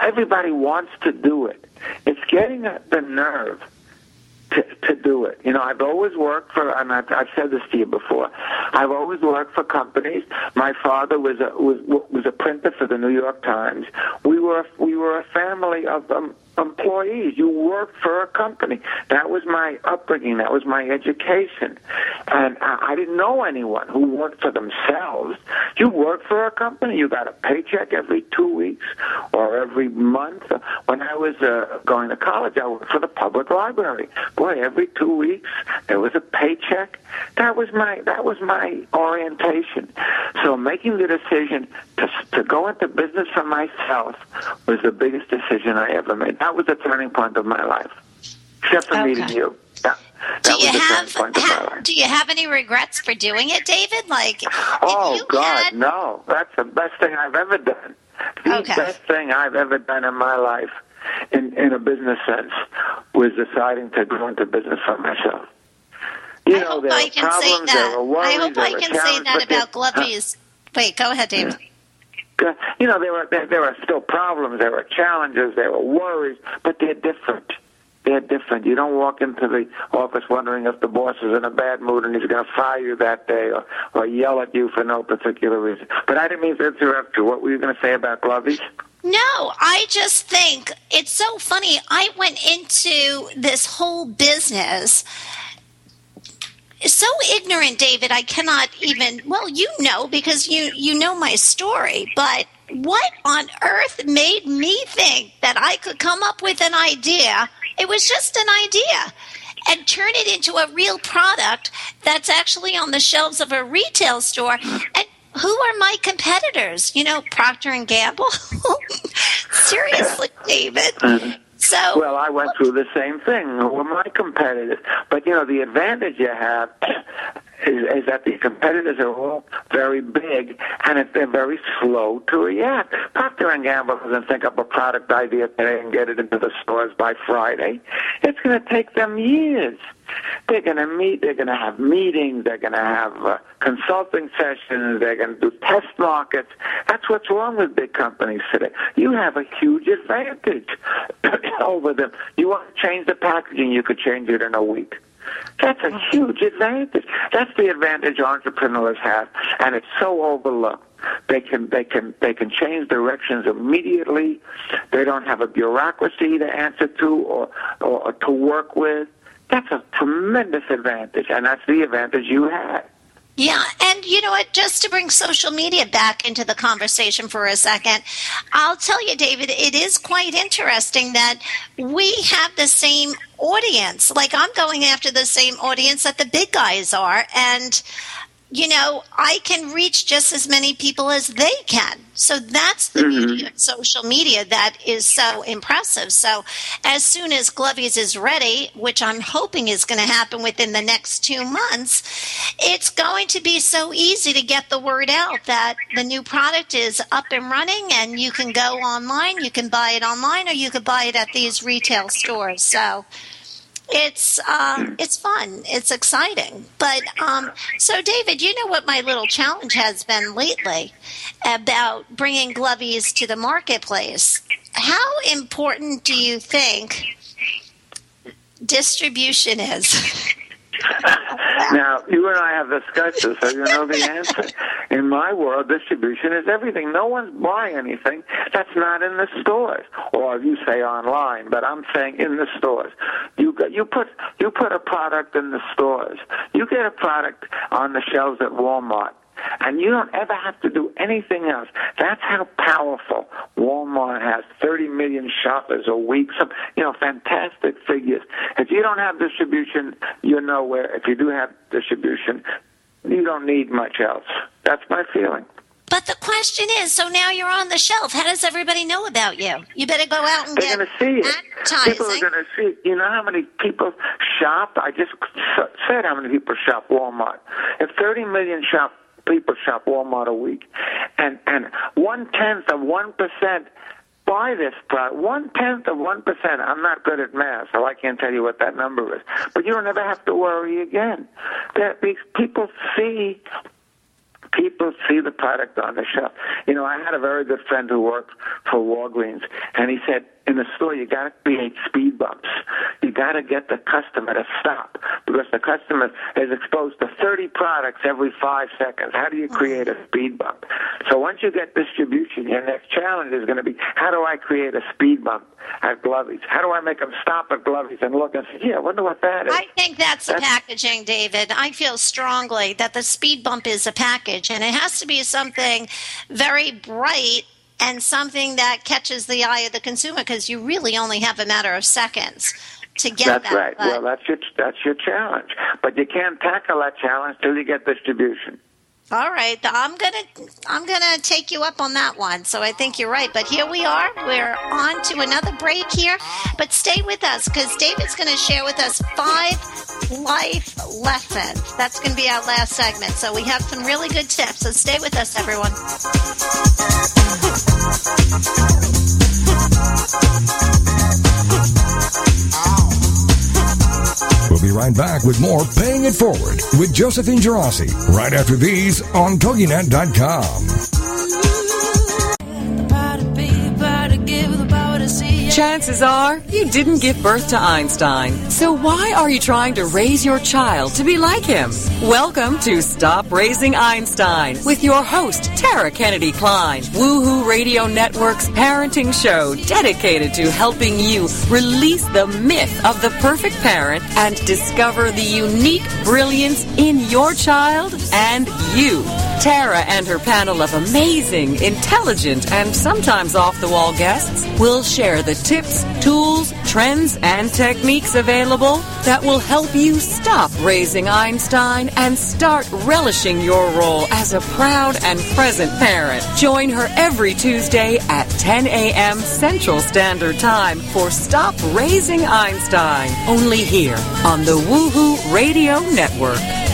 Speaker 4: everybody wants to do it. It's getting the nerve to, to do it. You know, I've always worked for, and I've, I've said this to you before. I've always worked for companies. My father was a was was a printer for the New York Times. We were we were a family of um, employees. You worked for a company. That was my upbringing. That was my education, and I, I didn't know anyone who worked for themselves. You worked for a company. You got a paycheck every two weeks or every month. When I was uh, going to college, I worked for the public library. Boy, every two weeks there was a paycheck. That was my that was my orientation. So making the decision to to go into business for myself was the biggest decision I ever made. That was the turning point of my life. Except for
Speaker 3: Okay.
Speaker 4: meeting you. That
Speaker 3: do
Speaker 4: was
Speaker 3: you have
Speaker 4: point of my
Speaker 3: ha-
Speaker 4: life.
Speaker 3: do you have any regrets for doing it, David? Like, if
Speaker 4: Oh God,
Speaker 3: had,
Speaker 4: no! That's the best thing I've ever done. The
Speaker 3: Okay.
Speaker 4: best thing I've ever done in my life, in in a business sense, was deciding to go into business for myself. You
Speaker 3: I
Speaker 4: know,
Speaker 3: hope
Speaker 4: there
Speaker 3: I can
Speaker 4: problems,
Speaker 3: say that. I hope I can say that about Glovies. Wait, go ahead, David.
Speaker 4: Huh? You know, there were there, there were still problems, there were challenges, there were worries, but they're different. They're different. You don't walk into the office wondering if the boss is in a bad mood and he's going to fire you that day or, or yell at you for no particular reason. But I didn't mean to interrupt you. What were you going to say about Glovies?
Speaker 3: No, I just think it's so funny. I went into this whole business so ignorant, David. I cannot even. Well, you know because you you know my story. But what on earth made me think that I could come up with an idea? It was just an idea. And turn it into a real product that's actually on the shelves of a retail store. And who are my competitors? You know, Procter and Gamble. Seriously, David. Uh-huh. So
Speaker 4: Well, I went through the same thing. Were my competitors? But you know, the advantage you have is, is that the competitors are all very big and if they're very slow to react. Procter and Gamble doesn't think up a product idea today and get it into the stores by Friday. It's going to take them years. They're going to meet. They're going to have meetings. They're going to have uh, consulting sessions. They're going to do test markets. That's what's wrong with big companies today. You have a huge advantage over them. You want to change the packaging, you could change it in a week. That's a huge advantage. That's the advantage entrepreneurs have, and it's so overlooked. They can they can they can change directions immediately. They don't have a bureaucracy to answer to or, or, to work with. That's a tremendous advantage, and that's the advantage you have.
Speaker 3: Yeah, and you know what? Just to bring social media back into the conversation for a second, I'll tell you, David, it is quite interesting that we have the same audience. Like, I'm going after the same audience that the big guys are, and you know, I can reach just as many people as they can. So that's the mm-hmm. media, social media that is so impressive. So as soon as Glovies is ready, which I'm hoping is going to happen within the next two months, it's going to be so easy to get the word out that the new product is up and running and you can go online, you can buy it online or you can buy it at these retail stores. So it's uh, it's fun. It's exciting. But um, so, David, you know what my little challenge has been lately about bringing Glovies to the marketplace. How important do you think distribution is?
Speaker 4: now, you and I have discussed this, so you know the answer. In my world, distribution is everything. No one's buying anything that's not in the stores, or you say online, but I'm saying in the stores. You got, you put you put a product in the stores. You get a product on the shelves at Walmart and you don't ever have to do anything else. That's how powerful Walmart has 30 million shoppers a week. Some, you know, fantastic figures. If you don't have distribution, you're nowhere. If you do have distribution, you don't need much else. That's my feeling.
Speaker 3: But the question is, so now you're on the shelf. How does everybody know about you? You better go out and
Speaker 4: They're
Speaker 3: get
Speaker 4: to see it. People are going to see it. You know how many people shop? I just said how many people shop Walmart. If 30 million shop people shop Walmart a week, and and one tenth of one percent buy this product. One tenth of one percent. I'm not good at math, so I can't tell you what that number is. But you don't ever have to worry again. That these people see people see the product on the shelf. You know, I had a very good friend who worked for Walgreens, and he said, in the store, you got to create speed bumps. You got to get the customer to stop because the customer is exposed to 30 products every five seconds. How do you create a speed bump? So once you get distribution, your next challenge is going to be how do I create a speed bump at Glovies? How do I make them stop at Glovies and look and say, yeah, I wonder what that is?
Speaker 3: I think that's, that's the packaging, David. I feel strongly that the speed bump is a package and it has to be something very bright and something that catches the eye of the consumer because you really only have a matter of seconds to get
Speaker 4: that's
Speaker 3: that.
Speaker 4: right. But, well, that's your that's your challenge, but you can't tackle that challenge till you get distribution.
Speaker 3: All right, I'm gonna I'm gonna take you up on that one. So I think you're right. But here we are. We're on to another break here. But stay with us because David's going to share with us five life lessons. That's going to be our last segment. So we have some really good tips. So stay with us, everyone.
Speaker 2: be right back with more Paying It Forward with Josephine Geraci right after these on TogiNet.com.
Speaker 6: Chances are you didn't give birth to Einstein. So why are you trying to raise your child to be like him? Welcome to Stop Raising Einstein with your host, Tara Kennedy Kline, Woohoo Radio Network's parenting show dedicated to helping you release the myth of the perfect parent and discover the unique brilliance in your child and you. Tara and her panel of amazing, intelligent, and sometimes off the wall guests will share the tips, tools, trends, and techniques available that will help you stop raising Einstein and start relishing your role as a proud and present parent. Join her every Tuesday at 10 a.m. Central Standard Time for Stop Raising Einstein, only here on the Woohoo Radio Network.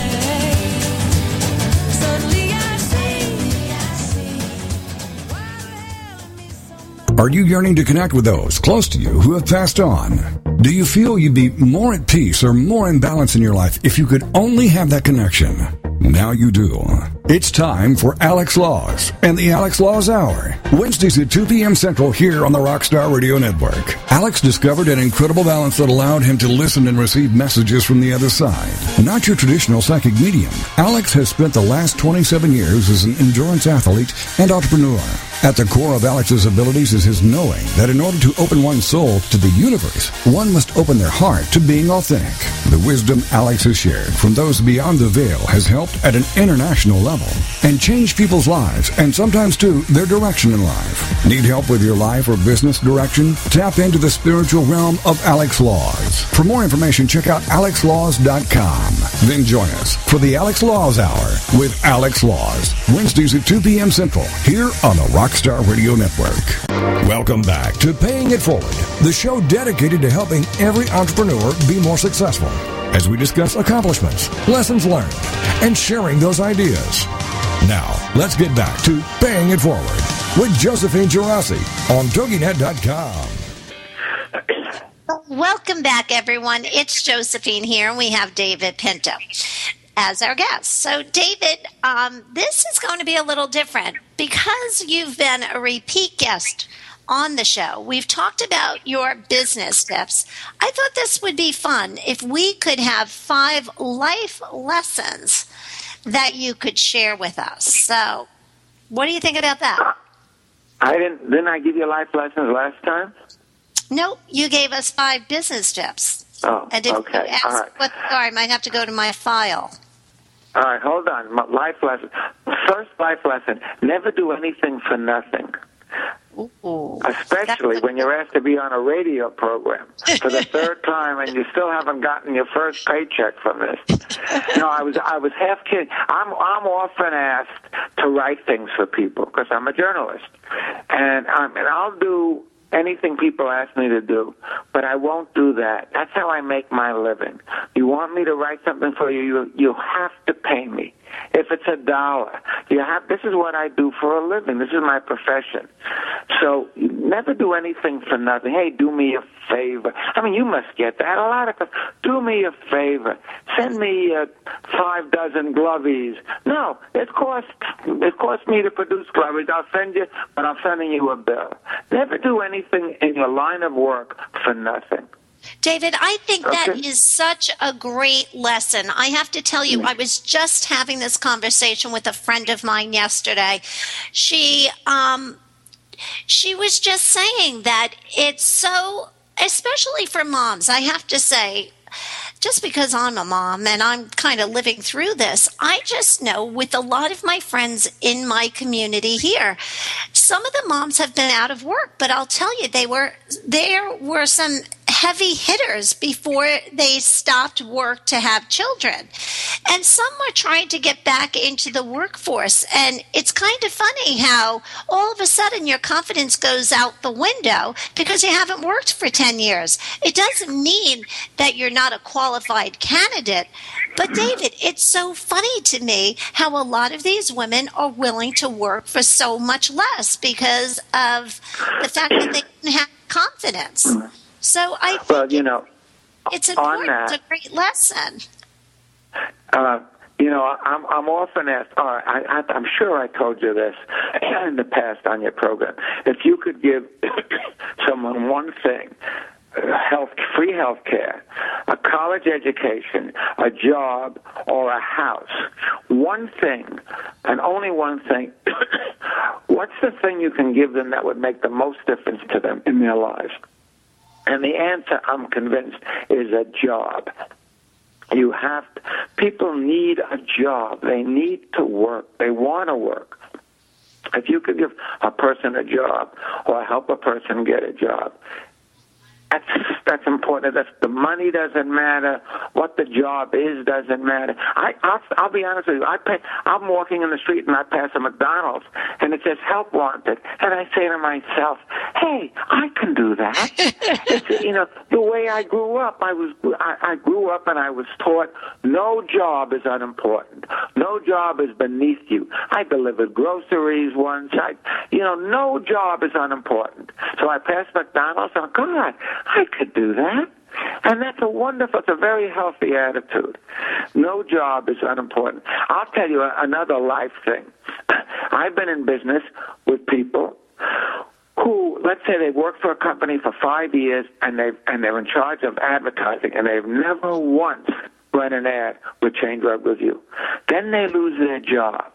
Speaker 2: Are you yearning to connect with those close to you who have passed on? Do you feel you'd be more at peace or more in balance in your life if you could only have that connection? Now you do. It's time for Alex Laws and the Alex Laws Hour. Wednesdays at 2 p.m. Central here on the Rockstar Radio Network. Alex discovered an incredible balance that allowed him to listen and receive messages from the other side. Not your traditional psychic medium. Alex has spent the last 27 years as an endurance athlete and entrepreneur. At the core of Alex's abilities is his knowing that in order to open one's soul to the universe, one must open their heart to being authentic. The wisdom Alex has shared from those beyond the veil has helped at an international level and changed people's lives and sometimes too their direction in life. Need help with your life or business direction? Tap into the spiritual realm of Alex Laws. For more information, check out alexlaws.com. Then join us for the Alex Laws Hour with Alex Laws, Wednesdays at 2 p.m. Central, here on the Rockstar Radio Network. Welcome back to Paying It Forward, the show dedicated to helping every entrepreneur be more successful as we discuss accomplishments, lessons learned, and sharing those ideas. Now, let's get back to Paying It Forward with Josephine Geraci on TogiNet.com.
Speaker 3: Welcome back, everyone. It's Josephine here, and we have David Pinto as our guest. So, David, um, this is going to be a little different because you've been a repeat guest on the show. We've talked about your business tips. I thought this would be fun if we could have five life lessons that you could share with us. So, what do you think about that?
Speaker 4: I didn't. Didn't I give you life lessons last time?
Speaker 3: Nope, you gave us five business tips.
Speaker 4: Oh,
Speaker 3: And if
Speaker 4: okay.
Speaker 3: you ask
Speaker 4: All right.
Speaker 3: what they are, I might have to go to my file.
Speaker 4: All right, hold on. My life lesson. First life lesson: never do anything for nothing.
Speaker 3: Ooh.
Speaker 4: Especially when you're asked to be on a radio program for the third time and you still haven't gotten your first paycheck from this. No, I was I was half kidding. I'm I'm often asked to write things for people because I'm a journalist, and um, and I'll do anything people ask me to do, but I won't do that. That's how I make my living. You want me to write something for you, you you have to pay me. If it's a dollar, you have. This is what I do for a living. This is my profession. So never do anything for nothing. Hey, do me a favor. I mean, you must get that a lot of. Do me a favor. Send me uh, five dozen glovies. No, it costs. It costs me to produce glovies. I'll send you, but I'm sending you a bill. Never do anything in your line of work for nothing.
Speaker 3: David, I think that
Speaker 4: Okay.
Speaker 3: is such a great lesson. I have to tell you, I was just having this conversation with a friend of mine yesterday. She, um, she was just saying that it's so, especially for moms, I have to say, just because I'm a mom and I'm kind of living through this, I just know with a lot of my friends in my community here, some of the moms have been out of work, but I'll tell you, they were there were some heavy hitters before they stopped work to have children. And some were trying to get back into the workforce. And it's kind of funny how all of a sudden your confidence goes out the window because you haven't worked for 10 years. It doesn't mean that you're not a qualified candidate. But David, it's so funny to me how a lot of these women are willing to work for so much less because of the fact that they have confidence. So I think
Speaker 4: Well, you know,
Speaker 3: it's important.
Speaker 4: that-
Speaker 3: It's a great lesson.
Speaker 4: Uh, you know, I'm I'm often asked. Oh, I, I, I'm sure I told you this in the past on your program. If you could give someone one thing, uh, health, free health care, a college education, a job, or a house, one thing, and only one thing. what's the thing you can give them that would make the most difference to them in their lives? And the answer, I'm convinced, is a job. You have people need a job. They need to work. They want to work. If you could give a person a job or help a person get a job, that's that's important. That's the money doesn't matter. What the job is doesn't matter. I I'll, I'll be honest with you. I pay, I'm walking in the street and I pass a McDonald's and it says help wanted, and I say to myself, Hey, I can do that. it's, you know, the way I grew up, I was I, I grew up and I was taught no job is unimportant. No job is beneath you. I delivered groceries once. I, you know, no job is unimportant. So I passed McDonald's and God, I could do that. And that's a wonderful, it's a very healthy attitude. No job is unimportant. I'll tell you another life thing. I've been in business with people who, let's say, they work for a company for five years and they and they're in charge of advertising, and they've never once run an ad with Chain Drug Review. Then they lose their job.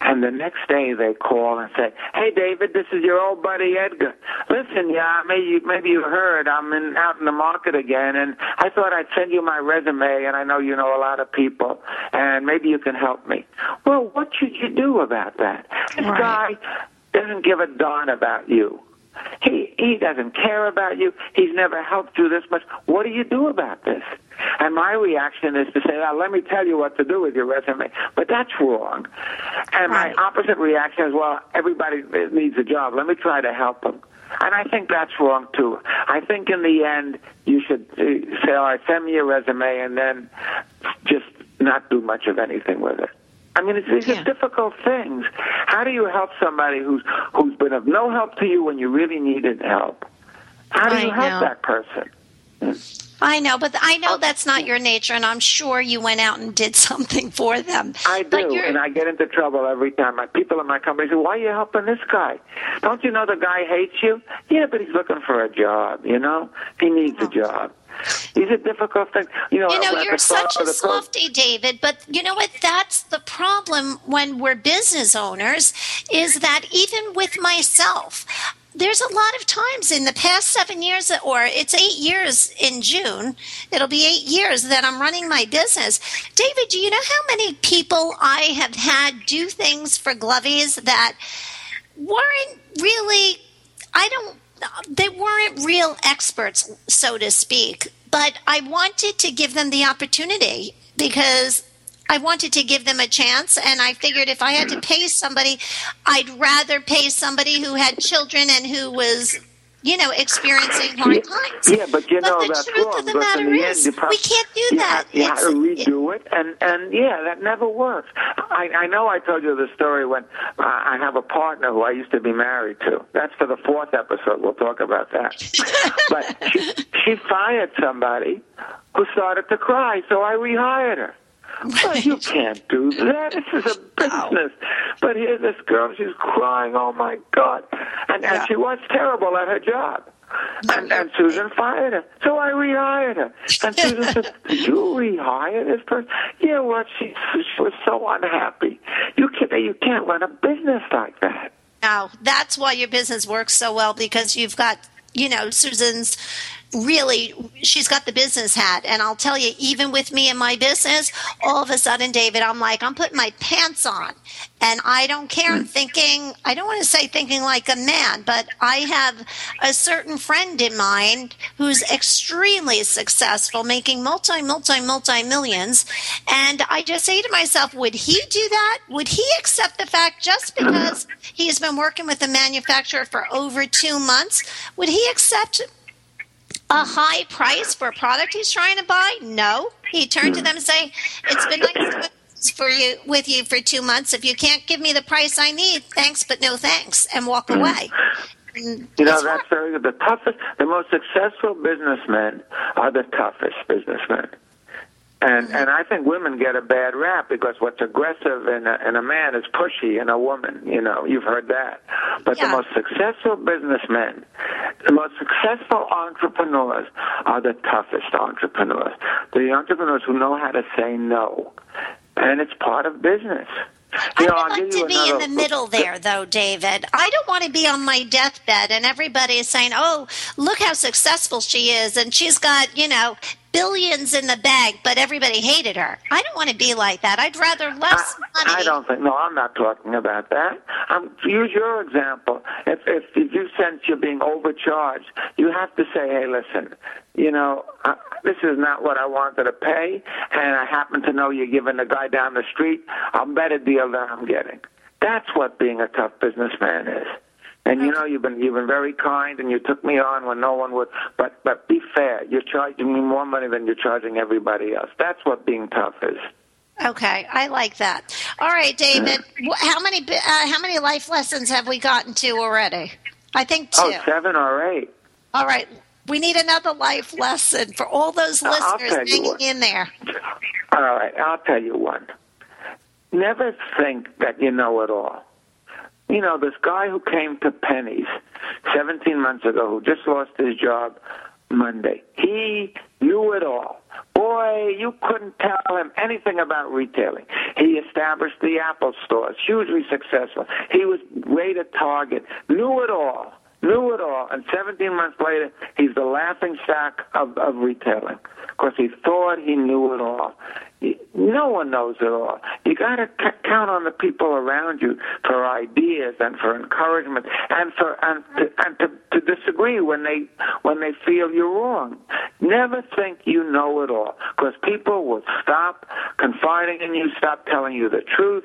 Speaker 4: And the next day they call and say, "Hey, David, this is your old buddy Edgar. Listen, yeah, maybe you, maybe you heard I'm in out in the market again, and I thought I'd send you my resume, and I know you know a lot of people, and maybe you can help me." Well, what should you do about that? This
Speaker 3: Right.
Speaker 4: guy doesn't give a darn about you. He he doesn't care about you. He's never helped you this much. What do you do about this? And my reaction is to say, well, let me tell you what to do with your resume. But that's wrong. And
Speaker 3: Right.
Speaker 4: my opposite reaction is, well, everybody needs a job. Let me try to help them. And I think that's wrong too. I think in the end, you should uh, say, all right, send me your resume and then just not do much of anything with it. I mean, it's, these
Speaker 3: Yeah.
Speaker 4: are difficult things. How do you help somebody who's who's been of no help to you when you really needed help? How do
Speaker 3: I
Speaker 4: you help
Speaker 3: know.
Speaker 4: that person?
Speaker 3: I know, but I know oh. that's not your nature, and I'm sure you went out and did something for them.
Speaker 4: I do, and I get into trouble every time. My people in my company say, "Why are you helping this guy? Don't you know the guy hates you?" Yeah, but he's looking for a job. You know, he needs a oh. job. These are difficult things. You know.
Speaker 3: You know, you're such a softy, David, but you know what? That's the problem when we're business owners is that even with myself, there's a lot of times in the past seven years, or it's eight years in June, it'll be eight years that I'm running my business. David, do you know how many people I have had do things for Glovies that weren't really, I don't, they weren't real experts, so to speak, but I wanted to give them the opportunity because I wanted to give them a chance, and I figured if I had to pay somebody, I'd rather pay somebody who had children and who was, you know, experiencing hard times.
Speaker 4: Yeah, but you know
Speaker 3: the
Speaker 4: that's
Speaker 3: truth
Speaker 4: wrong.
Speaker 3: of the
Speaker 4: in the
Speaker 3: is, we can't do
Speaker 4: you
Speaker 3: that.
Speaker 4: Have, you have to redo it, and and yeah, that never works. I I know I told you the story when uh, I have a partner who I used to be married to. That's for the fourth episode. We'll talk about that. but she, she fired somebody who started to cry, so I rehired her. Well, you can't do that. This is a business. But here's this girl. She's crying. Oh my God! And and she was terrible at her job. And, and Susan fired her. So I rehired her. And Susan said, Did you rehire this person? Yeah, well, she, she was so unhappy. You can't, you can't run a business like that.
Speaker 3: Now, that's why your business works so well because you've got, you know, Susan's really, she's got the business hat. And I'll tell you, even with me and my business, all of a sudden, David, I'm like, I'm putting my pants on. And I don't care. I'm thinking, I don't want to say thinking like a man, but I have a certain friend in mind who's extremely successful, making multi, multi, multi millions. And I just say to myself, would he do that? Would he accept the fact just because he's been working with a manufacturer for over two months? Would he accept a high price for a product he's trying to buy? No. He turned to them and say, "It's been nice for you with you for two months. If you can't give me the price I need, thanks, but no thanks," and walk hmm. away. And
Speaker 4: You know, that's very good. The toughest, the most successful businessmen are the toughest businessmen. And mm-hmm. and I think women get a bad rap because what's aggressive in a, in a man is pushy in a woman. You know, you've heard that. But the most successful businessmen, the most successful entrepreneurs are the toughest entrepreneurs. The entrepreneurs who know how to say no, and it's part of business.
Speaker 3: I
Speaker 4: You know,
Speaker 3: would
Speaker 4: I'll
Speaker 3: like to be in the middle there, though, David. I don't want to be on my deathbed and everybody is saying, "Oh, look how successful she is, and she's got you know billions in the bag," but everybody hated her. I don't want to be like that. I'd rather less
Speaker 4: I,
Speaker 3: money.
Speaker 4: I don't think. No, I'm not talking about that. Um, use your example. If, if if you sense you're being overcharged, you have to say, "Hey, listen, you know, uh, this is not what I wanted to pay, and I happen to know you're giving the guy down the street a better deal than I'm getting." That's what being a tough businessman is. And you know you've been you've been very kind and you took me on when no one would. But but be fair. You're charging me more money than you're charging everybody else. That's what being tough is.
Speaker 3: Okay, I like that. All right, David. How many uh, how many life lessons have we gotten to already? I think two.
Speaker 4: Oh, seven or eight.
Speaker 3: All right. We need another life lesson for all those listeners hanging in there.
Speaker 4: All right, I'll tell you one. Never think that you know it all. You know, this guy who came to Penney's 17 months ago who just lost his job Monday, he knew it all. Boy, you couldn't tell him anything about retailing. He established the Apple stores, hugely successful. He was great at Target, knew it all, knew it all. And 17 months later, he's the laughing stock of, of retailing because he thought he knew it all. No one knows it all. You got to c- count on the people around you for ideas and for encouragement and for and to, and to, to disagree when they when they feel you're wrong. Never think you know it all because people will stop confiding in you, stop telling you the truth,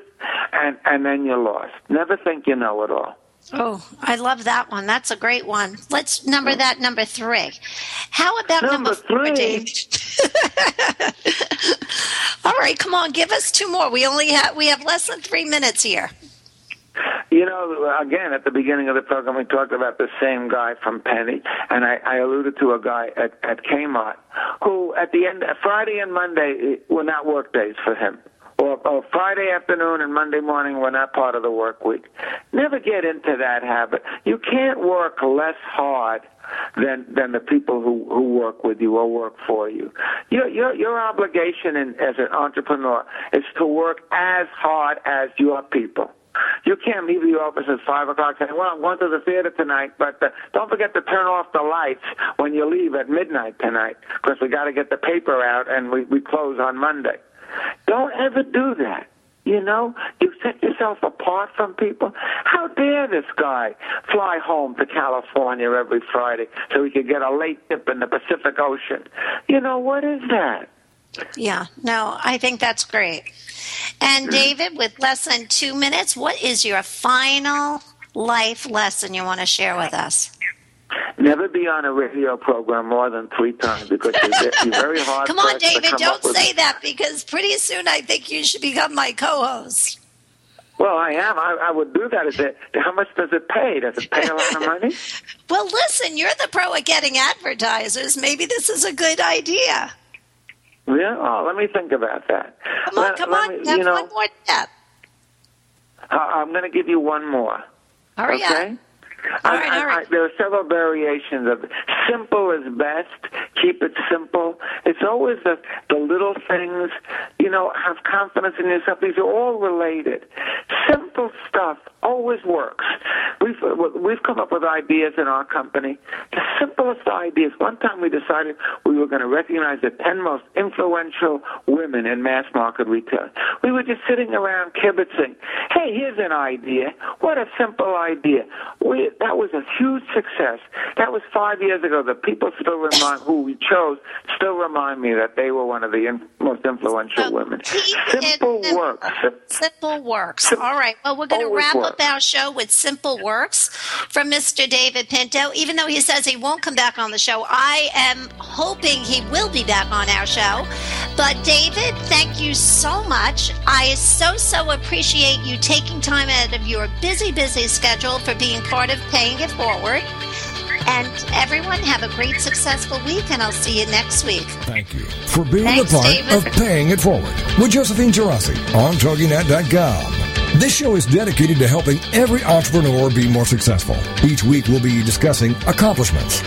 Speaker 4: and and then you're lost. Never think you know it all.
Speaker 3: Oh, I love that one. That's a great one. Let's number that number three. How about number,
Speaker 4: Number
Speaker 3: four,
Speaker 4: three.
Speaker 3: Dave? All right, come on, give us two more. We only have we have less than three minutes here.
Speaker 4: You know, again, at the beginning of the program, we talked about the same guy from Penney, and I, I alluded to a guy at, at Kmart who, at the end, Friday and Monday eh, were not work days for him. Or, or Friday afternoon and Monday morning were not part of the work week. Never get into that habit. You can't work less hard than than the people who who work with you or work for you. Your your your obligation in, as an entrepreneur is to work as hard as your people. You can't leave the office at five o'clock saying, "Well, I'm going to the theater tonight, but uh, don't forget to turn off the lights when you leave at midnight tonight, because we got to get the paper out and we we close on Monday." Don't ever do that. You know, you set yourself apart from people. How dare this guy fly home to California every Friday so he could get a late dip in the Pacific Ocean? You know, what is that?
Speaker 3: Yeah, no, I think that's great. And mm-hmm. David, with less than two minutes, what is your final life lesson you want to share with us?
Speaker 4: Never be on a radio program more than three times because you're, you're very hard.
Speaker 3: Come on, David,
Speaker 4: come
Speaker 3: don't
Speaker 4: up with-
Speaker 3: say that because pretty soon I think you should become my co-host.
Speaker 4: Well, I am. I, I would do that. Is it, how much does it pay? Does it pay a lot of money?
Speaker 3: Well, listen, you're the pro at getting advertisers. Maybe this is a good idea.
Speaker 4: Yeah. Oh, let me think about that.
Speaker 3: Come on,
Speaker 4: Let-
Speaker 3: come
Speaker 4: let
Speaker 3: on,
Speaker 4: me-
Speaker 3: have
Speaker 4: you know,
Speaker 3: one more step.
Speaker 4: I'm going to give you one more.
Speaker 3: Hurry
Speaker 4: okay.
Speaker 3: up. All
Speaker 4: I-
Speaker 3: right,
Speaker 4: I-
Speaker 3: all right.
Speaker 4: I- there are several variations of simple is best. Keep it simple. It's always the the little things. You know, have confidence in yourself. These are all related. Simple stuff always works. We've we've come up with ideas in our company. The simplest ideas. One time we decided we were going to recognize the ten most influential women in mass market retail. We were just sitting around kibitzing. Hey, here's an idea. What a simple idea. We, that was a huge success. That was five years ago. The people still remind who we chose still remind me that they were one of the in, most influential
Speaker 3: So
Speaker 4: women.
Speaker 3: it
Speaker 4: Simple
Speaker 3: simple.
Speaker 4: work. Sim-
Speaker 3: Simple works.
Speaker 4: Sim-
Speaker 3: All right. Well, we're going to wrap
Speaker 4: works.
Speaker 3: up our show with Simple Works from Mr. David Pinto. Even though he says he won't come back on the show, I am hoping he will be back on our show. But, David, thank you so much. I so, so appreciate you taking time out of your busy, busy schedule for being part of Paying It Forward. And everyone, have a great, successful week, and I'll see you next week.
Speaker 2: Thank you for being
Speaker 3: Thanks,
Speaker 2: a part
Speaker 3: David.
Speaker 2: of Paying It Forward with Josephine Geraci on TogiNet.com. This show is dedicated to helping every entrepreneur be more successful. Each week we'll be discussing accomplishments,